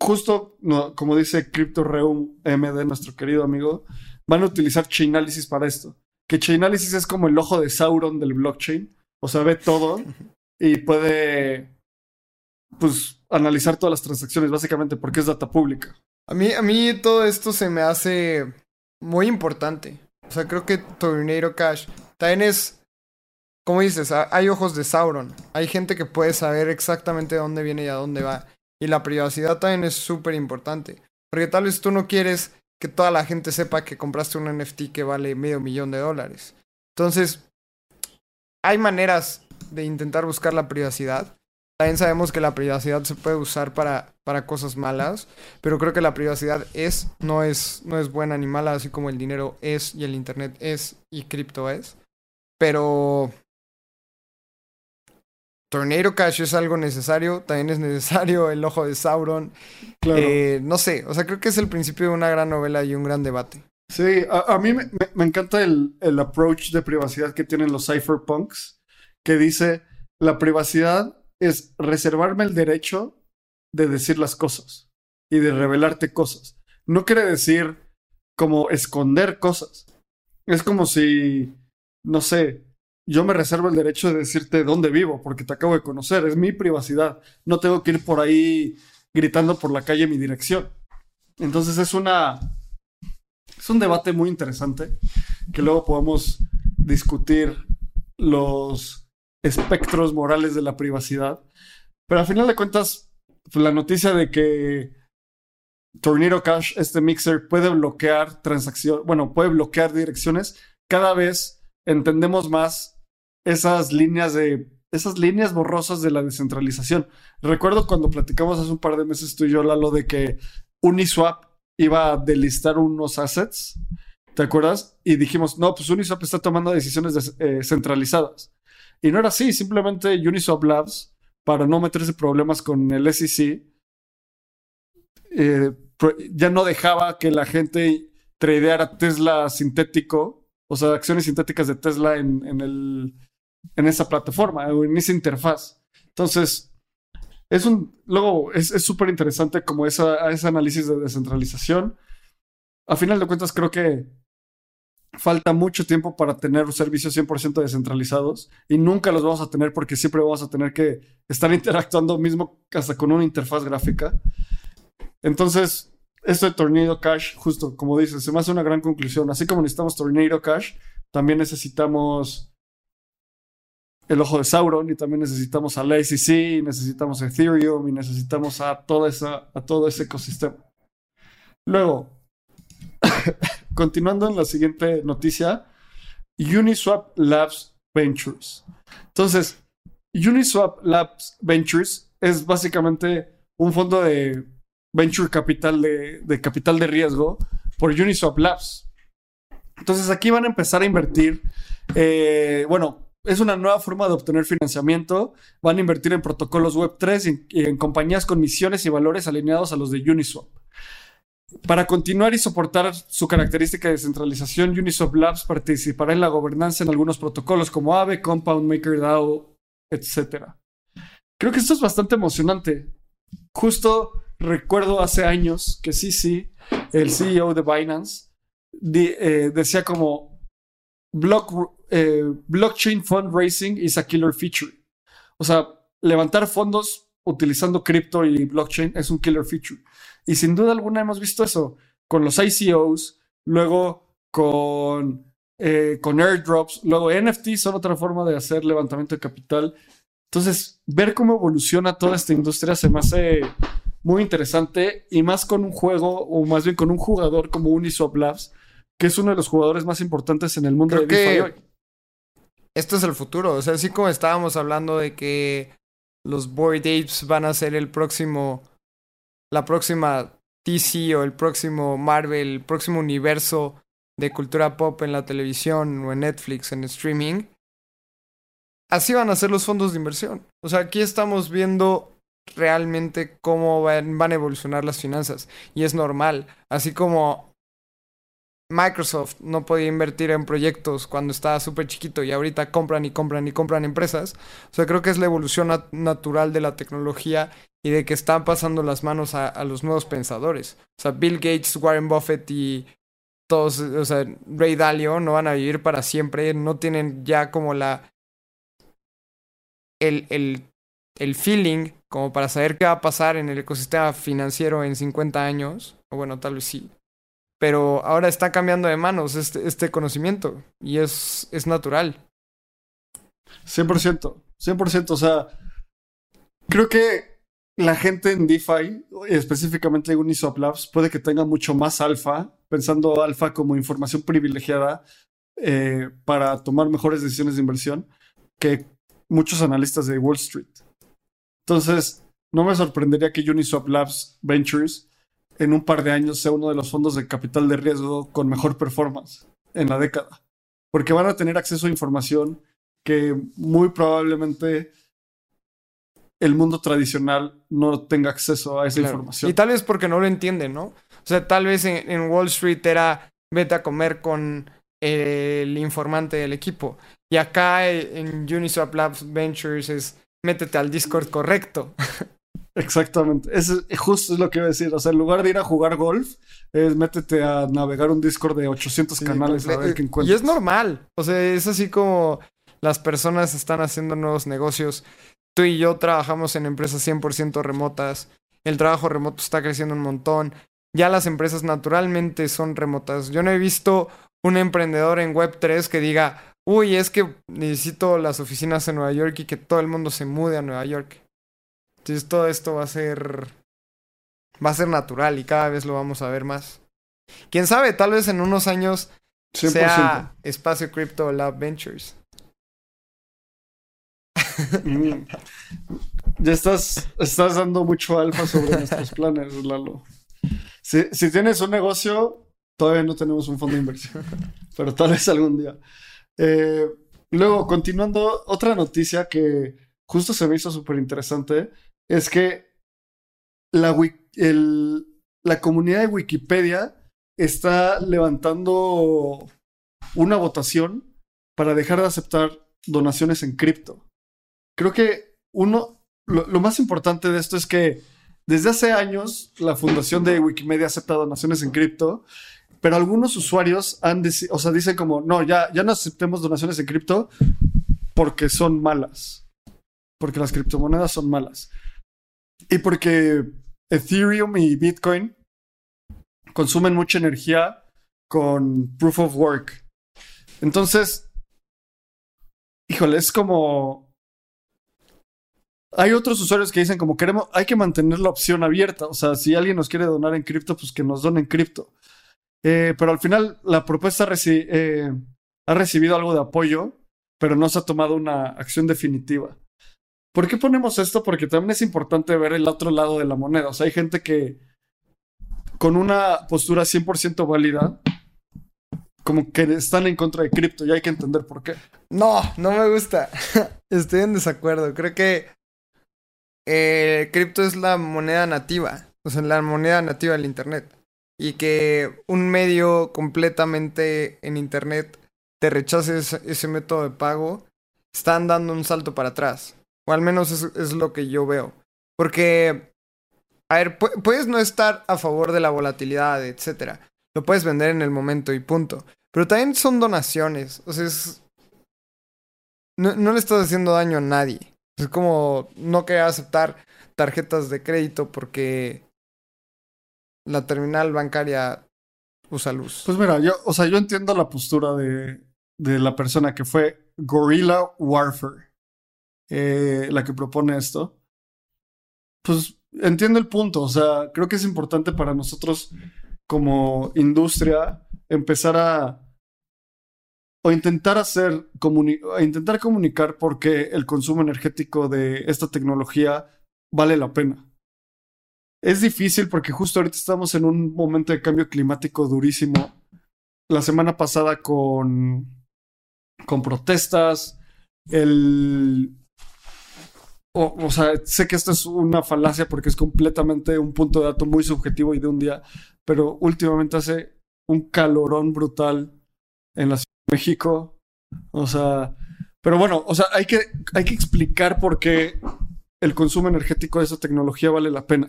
B: justo, como dice CryptoReum MD, nuestro querido amigo, van a utilizar Chainalysis para esto. Que Chainalysis es como el ojo de Sauron del blockchain. O sea, ve todo y puede, pues, analizar todas las transacciones, básicamente porque es data pública.
A: A mí, a mí todo esto se me hace muy importante. O sea, creo que Tornado Cash también es, como dices, hay ojos de Sauron. Hay gente que puede saber exactamente dónde viene y a dónde va. Y la privacidad también es súper importante. Porque tal vez tú no quieres que toda la gente sepa que compraste un NFT que vale medio millón de dólares. Entonces, hay maneras de intentar buscar la privacidad. También sabemos que la privacidad se puede usar para, para cosas malas, pero creo que la privacidad es no, es, no es buena ni mala, así como el dinero es y el Internet es y cripto es. Pero Tornado Cash es algo necesario, también es necesario el ojo de Sauron. Eh, no sé, o sea, creo que es el principio de una gran novela y un gran debate.
B: Sí, a, mí me, me, encanta el, el, approach de privacidad que tienen los cypherpunks, que dice, la privacidad es reservarme el derecho de decir las cosas y de revelarte cosas. No quiere decir como esconder cosas. Es como si, no sé, yo me reservo el derecho de decirte dónde vivo porque te acabo de conocer, es mi privacidad. No tengo que ir por ahí gritando por la calle mi dirección. Entonces es una es un debate muy interesante que luego podemos discutir los espectros morales de la privacidad. Pero al final de cuentas, pues, la noticia de que Tornado Cash, este mixer, puede bloquear transacciones, bueno, puede bloquear direcciones, cada vez entendemos más esas líneas de esas líneas borrosas de la descentralización. Recuerdo cuando platicamos hace un par de meses tú y yo, Lalo, de que Uniswap iba a delistar unos assets, ¿te acuerdas? Y dijimos, no, pues Uniswap está tomando decisiones eh, centralizadas. Y no era así, simplemente Uniswap Labs, para no meterse problemas con el SEC, eh, ya no dejaba que la gente tradeara Tesla sintético, o sea, acciones sintéticas de Tesla en, en el en esa plataforma en esa interfaz. Entonces, es un, luego es súper interesante como esa, ese análisis de descentralización. A final de cuentas, creo que falta mucho tiempo para tener servicios 100% descentralizados y nunca los vamos a tener porque siempre vamos a tener que estar interactuando mismo hasta con una interfaz gráfica. Entonces, esto de Tornado Cash, justo como dices, se me hace una gran conclusión. Así como necesitamos Tornado Cash, también necesitamos el ojo de Sauron y también necesitamos a la ACC, necesitamos a Ethereum y necesitamos a, toda a todo ese ecosistema. Luego, continuando en la siguiente noticia, Uniswap Labs Ventures. Entonces, Uniswap Labs Ventures es básicamente un fondo de venture capital de, capital de riesgo por Uniswap Labs. Entonces aquí van a empezar a invertir, eh, bueno, es una nueva forma de obtener financiamiento. Van a invertir en protocolos Web3 y en, compañías con misiones y valores alineados a los de Uniswap. Para continuar y soportar su característica de descentralización, Uniswap Labs participará en la gobernanza en algunos protocolos como Aave, Compound, MakerDAO, etc. Creo que esto es bastante emocionante. Justo recuerdo hace años que sí, el CEO de Binance eh, decía como eh, blockchain fundraising is a killer feature. O sea, levantar fondos utilizando cripto y blockchain es un killer feature. Y sin duda alguna hemos visto eso con los ICOs, luego con, eh, con airdrops, luego NFTs son otra forma de hacer levantamiento de capital. Entonces, ver cómo evoluciona toda esta industria se me hace muy interesante y más con un juego o más bien con un jugador como Uniswap Labs, que es uno de los jugadores más importantes en el mundo de DeFi hoy
A: esto es el futuro. O sea, así como estábamos hablando de que los Board Apes van a ser el próximo, la próxima DC o el próximo Marvel, el próximo universo de cultura pop en la televisión o en Netflix, en streaming. Así van a ser los fondos de inversión. O sea, aquí estamos viendo realmente cómo van a evolucionar las finanzas. Y es normal. Así como Microsoft no podía invertir en proyectos cuando estaba súper chiquito y ahorita compran y compran y compran empresas. O sea, creo que es la evolución natural de la tecnología y de que están pasando las manos a, los nuevos pensadores. O sea, Bill Gates, Warren Buffett y todos, o sea, Ray Dalio no van a vivir para siempre, no tienen ya como la... El, el, el feeling como para saber qué va a pasar en el ecosistema financiero en 50 años, o bueno, tal vez sí, pero ahora está cambiando de manos este, este conocimiento y es, es natural.
B: 100%, 100%, o sea, creo que la gente en DeFi, específicamente en Uniswap Labs, puede que tenga mucho más alfa, pensando alfa como información privilegiada eh, para tomar mejores decisiones de inversión que muchos analistas de Wall Street. Entonces, no me sorprendería que Uniswap Labs Ventures en un par de años sea uno de los fondos de capital de riesgo con mejor performance en la década. Porque van a tener acceso a información que muy probablemente el mundo tradicional no tenga acceso a esa
A: Claro.
B: información.
A: Y tal vez porque no lo entienden, ¿no? O sea, tal vez en, en Wall Street era vete a comer con el informante del equipo. Y acá eh, en Uniswap Labs Ventures es métete al Discord correcto.
B: Exactamente. Eso es- justo es lo que iba a decir. O sea, en lugar de ir a jugar golf, es métete a navegar un Discord de 800 canales a ver qué
A: y
B: encuentras.
A: es normal. O sea, es así como las personas están haciendo nuevos negocios. Tú y yo trabajamos en empresas 100% remotas. El trabajo remoto está creciendo un montón. Ya las empresas naturalmente son remotas. Yo no he visto un emprendedor en Web3 que diga, uy, es que necesito las oficinas en Nueva York y que todo el mundo se mude a Nueva York. Entonces todo esto va a ser... Va a ser natural y cada vez lo vamos a ver más. Quién sabe, tal vez en unos años
B: 100%.
A: sea Espacio Crypto Lab Ventures.
B: Mm. Ya estás, estás dando mucho alfa sobre nuestros planes, Lalo. Si, si tienes un negocio, todavía no tenemos un fondo de inversión, pero tal vez algún día. Eh, luego, continuando, otra noticia que justo se me hizo súper interesante es que la, la comunidad de Wikipedia está levantando una votación para dejar de aceptar donaciones en cripto. Creo que uno, lo, más importante de esto es que desde hace años la fundación de Wikimedia acepta donaciones en cripto, pero algunos usuarios han o sea, dicen como, no, ya, ya no aceptemos donaciones en cripto porque son malas, porque las criptomonedas son malas. Y porque Ethereum y Bitcoin consumen mucha energía con proof of work. Entonces, híjole, es como hay otros usuarios que dicen como queremos, hay que mantener la opción abierta. O sea, si alguien nos quiere donar en cripto, pues que nos donen cripto. Eh, pero al final la propuesta eh, ha recibido algo de apoyo, pero no se ha tomado una acción definitiva. ¿Por qué ponemos esto? Porque también es importante ver el otro lado de la moneda. O sea, hay gente que con una postura 100% válida, como que están en contra de cripto y hay que entender por qué.
A: No, no me gusta. Estoy en desacuerdo. Creo que eh, cripto es la moneda nativa. O sea, la moneda nativa del Internet. Y que un medio completamente en Internet te rechace ese, ese método de pago, están dando un salto para atrás. O al menos es, lo que yo veo. Porque, a ver, pu- puedes no estar a favor de la volatilidad, etcétera. Lo puedes vender en el momento y punto. Pero también son donaciones. O sea, es, no, le estás haciendo daño a nadie. Es como no querer aceptar tarjetas de crédito porque la terminal bancaria usa luz.
B: Pues mira, yo, o sea, yo entiendo la postura de, de la persona que fue Guerrilla Warfare, eh, la que propone esto. Pues entiendo el punto, o sea, creo que es importante para nosotros como industria empezar a o intentar hacer comuni- intentar comunicar por qué el consumo energético de esta tecnología vale la pena. Es difícil porque justo ahorita estamos en un momento de cambio climático durísimo. La semana pasada con, con protestas, el... O, sea, sé que esto es una falacia porque es completamente un punto de dato muy subjetivo y de un día, pero últimamente hace un calorón brutal en la Ciudad de México. O sea, pero bueno, o sea, hay que, hay que explicar por qué el consumo energético de esa tecnología vale la pena.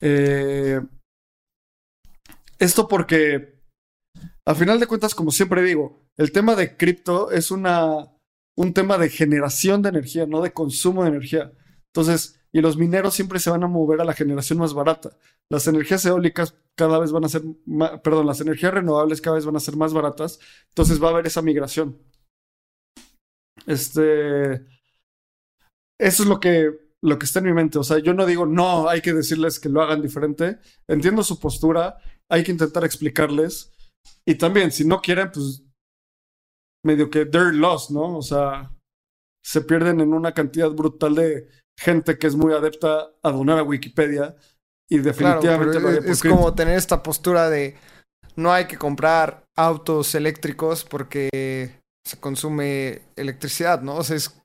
B: Eh, esto porque, a final de cuentas, como siempre digo, el tema de cripto es una, un tema de generación de energía, no de consumo de energía. Entonces, y los mineros siempre se van a mover a la generación más barata. Las energías eólicas cada vez van a ser, ma- perdón, las energías renovables cada vez van a ser más baratas. Entonces va a haber esa migración. Este, eso es lo que, lo que está en mi mente. O sea, yo no digo, no, hay que decirles que lo hagan diferente. Entiendo su postura, hay que intentar explicarles. Y también, si no quieren, pues medio que they're lost, ¿no? O sea, se pierden en una cantidad brutal de gente que es muy adepta a donar a Wikipedia y definitivamente
A: claro, es, es como tener esta postura de no hay que comprar autos eléctricos porque se consume electricidad, ¿no? O sea, es,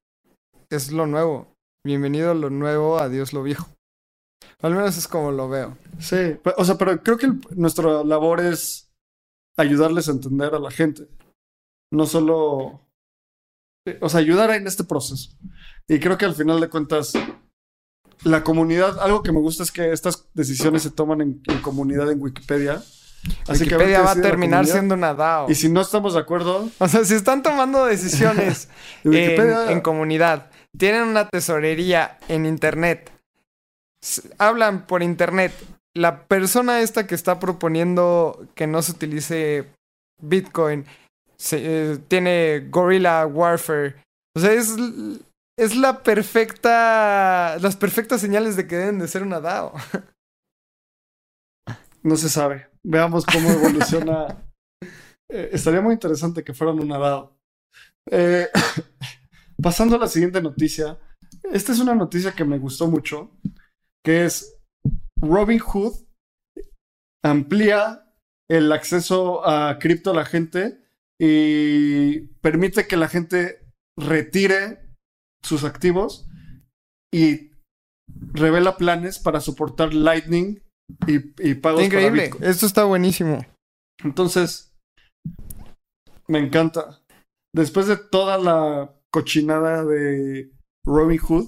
A: es lo nuevo. Bienvenido lo nuevo, adiós lo viejo. Al menos es como lo veo.
B: Sí, o sea, pero creo que el- nuestra labor es ayudarles a entender a la gente. No solo. O sea, ayudar en este proceso. Y creo que al final de cuentas, la comunidad, algo que me gusta es que estas decisiones se toman en, en comunidad en Wikipedia. Así
A: Wikipedia va a terminar siendo una DAO.
B: Y si no estamos de acuerdo,
A: O sea, si están tomando decisiones en,
B: Wikipedia.
A: en comunidad, tienen una tesorería en internet, hablan por internet, la persona esta que está proponiendo que no se utilice Bitcoin se- eh, tiene Gorilla Warfare. O sea, es, es la perfecta. Las perfectas señales de que deben de ser una DAO.
B: no se sabe. Veamos cómo evoluciona. Eh, estaría muy interesante que fueran una DAO. Eh, pasando a la siguiente noticia. Esta es una noticia que me gustó mucho, que es Robinhood amplía el acceso a cripto a la gente y permite que la gente retire sus activos y revela planes para soportar Lightning y, y pagos para
A: increíble.
B: Bitcoin.
A: Esto está buenísimo.
B: Entonces, me encanta. Después de toda la cochinada de Robin Hood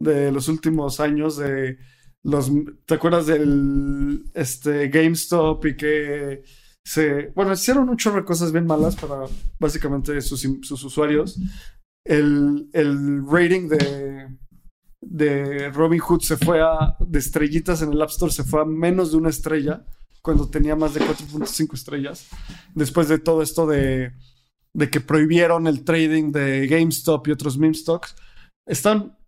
B: de los últimos años, de los, ¿te acuerdas del este GameStop y que se, bueno, hicieron un chorro de cosas bien malas para básicamente sus, sus usuarios. El, el rating de, de Robin Hood se fue a, de estrellitas en el App Store, se fue a menos de una estrella cuando tenía más de 4.5 estrellas. Después de todo esto de, de que prohibieron el trading de GameStop y otros meme stocks, están,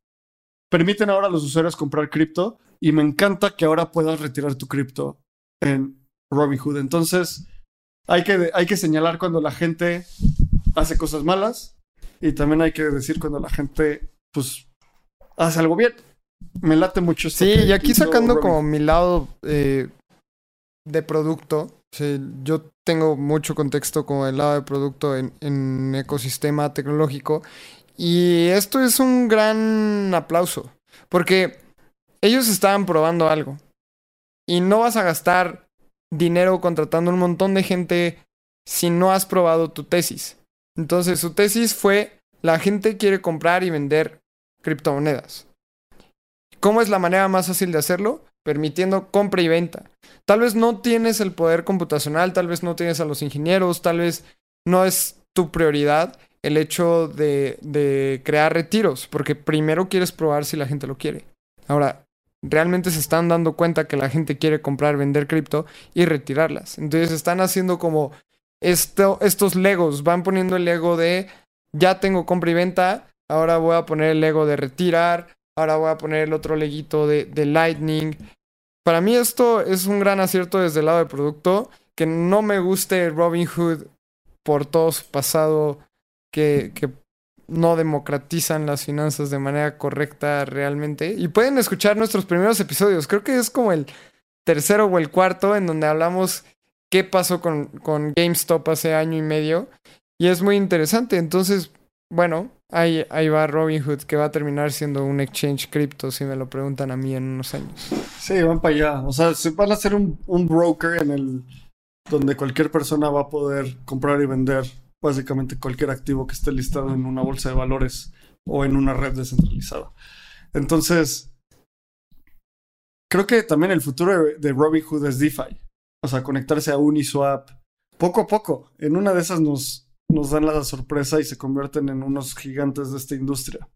B: permiten ahora a los usuarios comprar cripto y me encanta que ahora puedas retirar tu cripto en Robinhood. Entonces, hay que, hay que señalar cuando la gente hace cosas malas y también hay que decir cuando la gente, pues, hace algo bien. Me late mucho esto
A: Sí, y aquí sacando como mi lado eh, de producto. sí, yo tengo mucho contexto como el lado de producto en, en ecosistema tecnológico. Y esto es un gran aplauso. Porque ellos estaban probando algo. Y no vas a gastar dinero contratando un montón de gente si no has probado tu tesis. Entonces su tesis fue, la gente quiere comprar y vender criptomonedas. ¿Cómo es la manera más fácil de hacerlo? Permitiendo compra y venta. Tal vez no tienes el poder computacional, tal vez no tienes a los ingenieros, tal vez no es tu prioridad el hecho de, de crear retiros, porque primero quieres probar si la gente lo quiere. Ahora, realmente se están dando cuenta que la gente quiere comprar, vender cripto y retirarlas. Entonces están haciendo como esto, estos legos, van poniendo el ego de ya tengo compra y venta, ahora voy a poner el ego de retirar, ahora voy a poner el otro leguito de, de Lightning. Para mí esto es un gran acierto desde el lado del producto, que no me guste Robinhood por todo su pasado, que, que no democratizan las finanzas de manera correcta realmente. Y pueden escuchar nuestros primeros episodios, creo que es como el tercero o el cuarto en donde hablamos qué pasó con, con GameStop hace año y medio. Y es muy interesante. Entonces, bueno, ahí, ahí va Robinhood, que va a terminar siendo un exchange cripto, si me lo preguntan a mí en unos años.
B: Sí, van para allá. O sea, se van a hacer un, un broker en el donde cualquier persona va a poder comprar y vender básicamente cualquier activo que esté listado en una bolsa de valores o en una red descentralizada. Entonces, creo que también el futuro de, Robinhood es DeFi. O sea, conectarse a Uniswap poco a poco. En una de esas nos, nos dan la sorpresa y se convierten en unos gigantes de esta industria.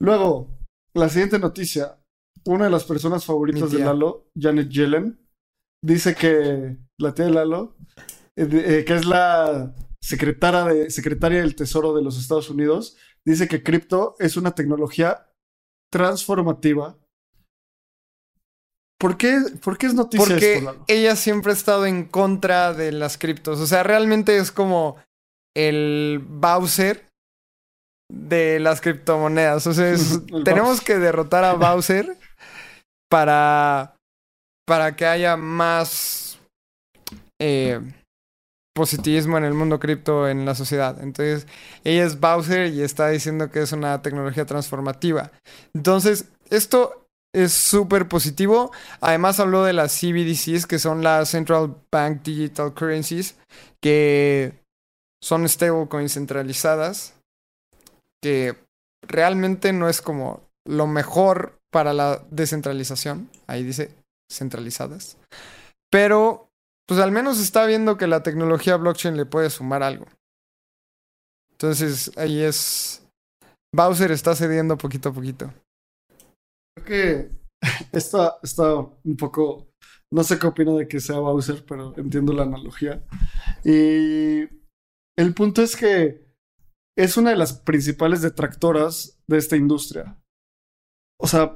B: Luego, la siguiente noticia. Una de las personas favoritas de. Lalo, Janet Yellen, dice que la tía de Lalo, eh, que es la secretaria, de, secretaria del Tesoro de los Estados Unidos, dice que cripto es una tecnología transformativa. ¿Por qué, por qué es noticia
A: Porque
B: esto,
A: ella siempre ha estado en contra de las criptos. O sea, realmente es como el Bowser de las criptomonedas. O sea, es- tenemos que derrotar a Bowser para, para que haya más eh, positivismo en el mundo cripto en la sociedad. Entonces, ella es Bowser y está diciendo que es una tecnología transformativa. Entonces, esto es súper positivo. Además, habló de las CBDCs, que son las Central Bank Digital Currencies, que son stablecoins centralizadas, que realmente no es como lo mejor para la descentralización. Ahí dice centralizadas. Pero, pues al menos está viendo que la tecnología blockchain le puede sumar algo. Entonces, ahí es... Bowser está cediendo poquito a poquito.
B: Creo que está, está un poco. No sé qué opino de que sea Bowser, pero entiendo la analogía. Y el punto es que es una de las principales detractoras de esta industria. O sea,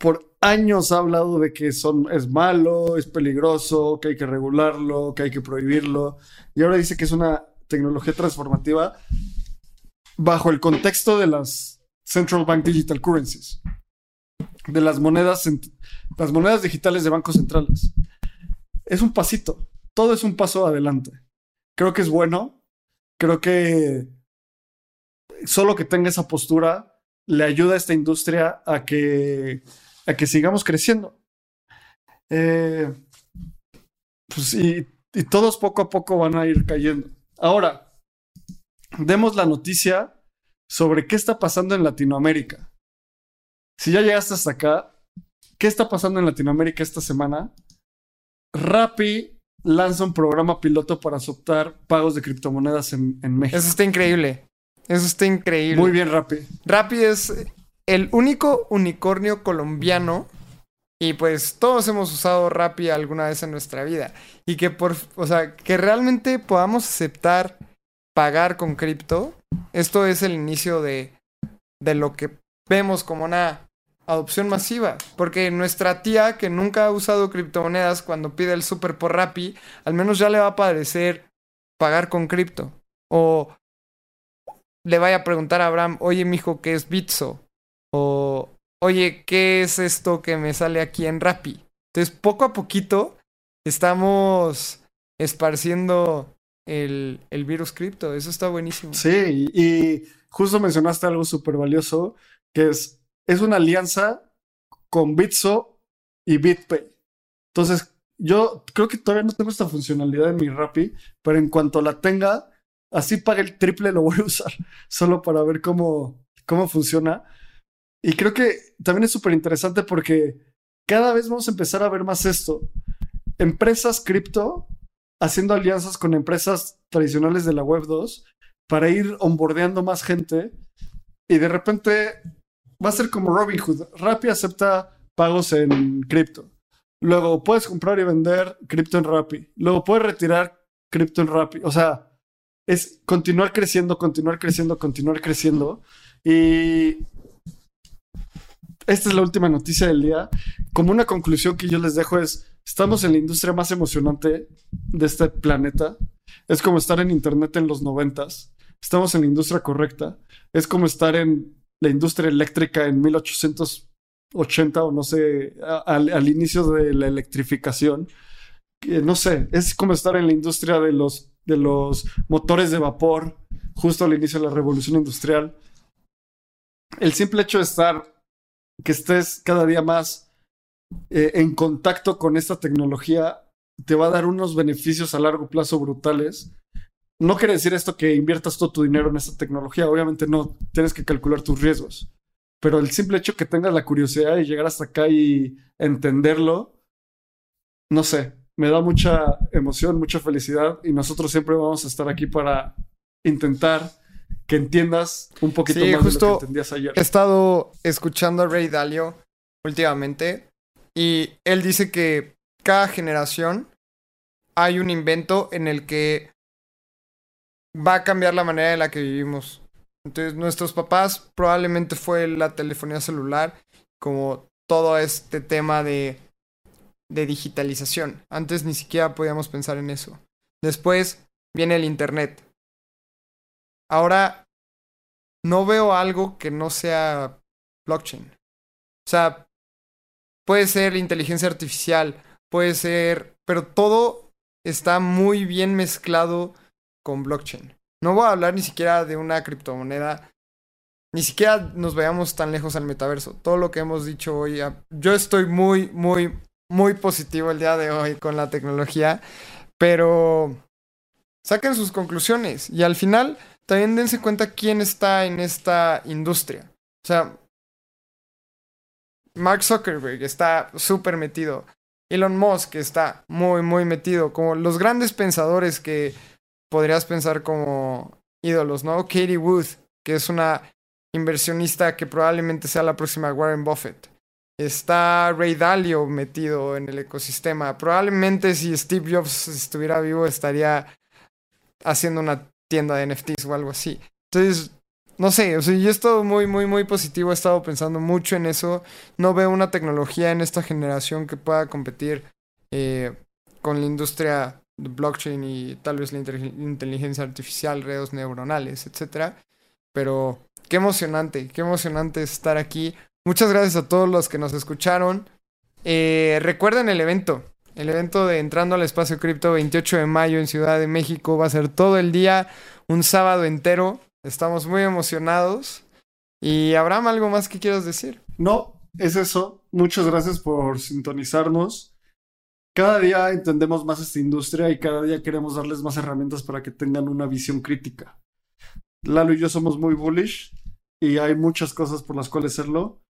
B: por años ha hablado de que son, es malo, es peligroso, que hay que regularlo, que hay que prohibirlo. Y ahora dice que es una tecnología transformativa bajo el contexto de las Central Bank Digital Currencies de las monedas, las monedas digitales de bancos centrales. Es un pasito, todo es un paso adelante. Creo que es bueno, creo que solo que tenga esa postura le ayuda a esta industria a que, a que sigamos creciendo. Eh, pues y, y todos poco a poco van a ir cayendo. Ahora, demos la noticia sobre qué está pasando en Latinoamérica. Si ya llegaste hasta acá, ¿qué está pasando en Latinoamérica esta semana? Rappi lanza un programa piloto para aceptar pagos de criptomonedas en, en México.
A: Eso está increíble. Eso está increíble.
B: Muy bien, Rappi.
A: Rappi es el único unicornio colombiano. Y pues todos hemos usado Rappi alguna vez en nuestra vida. Y que por, o sea, que realmente podamos aceptar pagar con cripto. Esto es el inicio de, de lo que vemos como una adopción masiva. Porque nuestra tía que nunca ha usado criptomonedas cuando pide el súper por Rappi, al menos ya le va a parecer pagar con cripto. O le vaya a preguntar a Abraham, oye, mijo, ¿qué es Bitso? O, oye, ¿qué es esto que me sale aquí en Rappi? Entonces, poco a poquito estamos esparciendo el, el virus cripto. Eso está buenísimo.
B: Sí, y, justo mencionaste algo súper valioso, que es, es una alianza con Bitso y BitPay. Entonces, yo creo que todavía no tengo esta funcionalidad en mi Rappi, pero en cuanto la tenga, así pague el triple, lo voy a usar, solo para ver cómo, cómo funciona. Y creo que también es súper interesante porque cada vez vamos a empezar a ver más esto. Empresas cripto haciendo alianzas con empresas tradicionales de la Web 2 para ir onboardeando más gente y de repente va a ser como Robinhood. Rappi acepta pagos en cripto. Luego puedes comprar y vender cripto en Rappi. Luego puedes retirar cripto en Rappi. O sea, es continuar creciendo, continuar creciendo, continuar creciendo. Y esta es la última noticia del día. Como una conclusión que yo les dejo es, estamos en la industria más emocionante de este planeta. Es como estar en Internet en los noventas. Estamos en la industria correcta. Es como estar en la industria eléctrica en 1880 o no sé, al, inicio de la electrificación. No sé, es como estar en la industria de los, de los motores de vapor, justo al inicio de la revolución industrial. El simple hecho de estar, que estés cada día más eh, en contacto con esta tecnología, te va a dar unos beneficios a largo plazo brutales. No quiere decir esto que inviertas todo tu dinero en esta tecnología, obviamente no, tienes que calcular tus riesgos. Pero el simple hecho que tengas la curiosidad de llegar hasta acá y entenderlo, no sé, me da mucha emoción, mucha felicidad y nosotros siempre vamos a estar aquí para intentar que entiendas un poquito
A: Sí,
B: más de
A: justo
B: lo que entendías ayer.
A: He estado escuchando a Ray Dalio últimamente y él dice que cada generación hay un invento en el que va a cambiar la manera en la que vivimos. Entonces, nuestros papás probablemente fue la telefonía celular, como todo este tema de, de digitalización. Antes ni siquiera podíamos pensar en eso. Después viene el Internet. Ahora no veo algo que no sea blockchain. O sea, puede ser inteligencia artificial, puede ser, pero todo está muy bien mezclado con blockchain. No voy a hablar ni siquiera de una criptomoneda, ni siquiera nos veamos tan lejos al metaverso. Todo lo que hemos dicho hoy, yo estoy muy, muy, muy positivo el día de hoy con la tecnología, pero saquen sus conclusiones y al final también dense cuenta quién está en esta industria. O sea, Mark Zuckerberg está súper metido. Elon Musk está muy, muy metido. Como los grandes pensadores que podrías pensar como ídolos, ¿no? Katie Wood, que es una inversionista que probablemente sea la próxima Warren Buffett. Está Ray Dalio metido en el ecosistema. Probablemente si Steve Jobs estuviera vivo estaría haciendo una tienda de NFTs o algo así. Entonces, no sé, o sea, yo he estado muy, muy, muy positivo, he estado pensando mucho en eso. No veo una tecnología en esta generación que pueda competir eh, con la industria de blockchain y tal vez la inteligencia artificial, redes neuronales, etc. Pero qué emocionante, qué emocionante estar aquí. Muchas gracias a todos los que nos escucharon. Eh, recuerden el evento. El evento de Entrando al Espacio Cripto 28 de mayo en Ciudad de México va a ser todo el día, un sábado entero. Estamos muy emocionados. Y Abraham, ¿algo más que quieras decir?
B: No, es eso. Muchas gracias por sintonizarnos. Cada día entendemos más esta industria y cada día queremos darles más herramientas para que tengan una visión crítica. Lalo y yo somos muy bullish y hay muchas cosas por las cuales serlo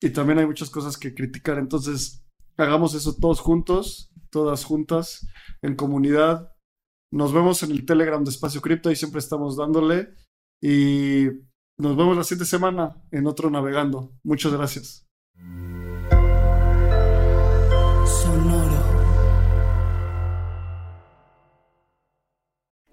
B: y también hay muchas cosas que criticar. Entonces, hagamos eso todos juntos, todas juntas, en comunidad. Nos vemos en el Telegram de Espacio Cripto y siempre estamos dándole. Y nos vemos la siguiente semana en otro Navegando. Muchas gracias.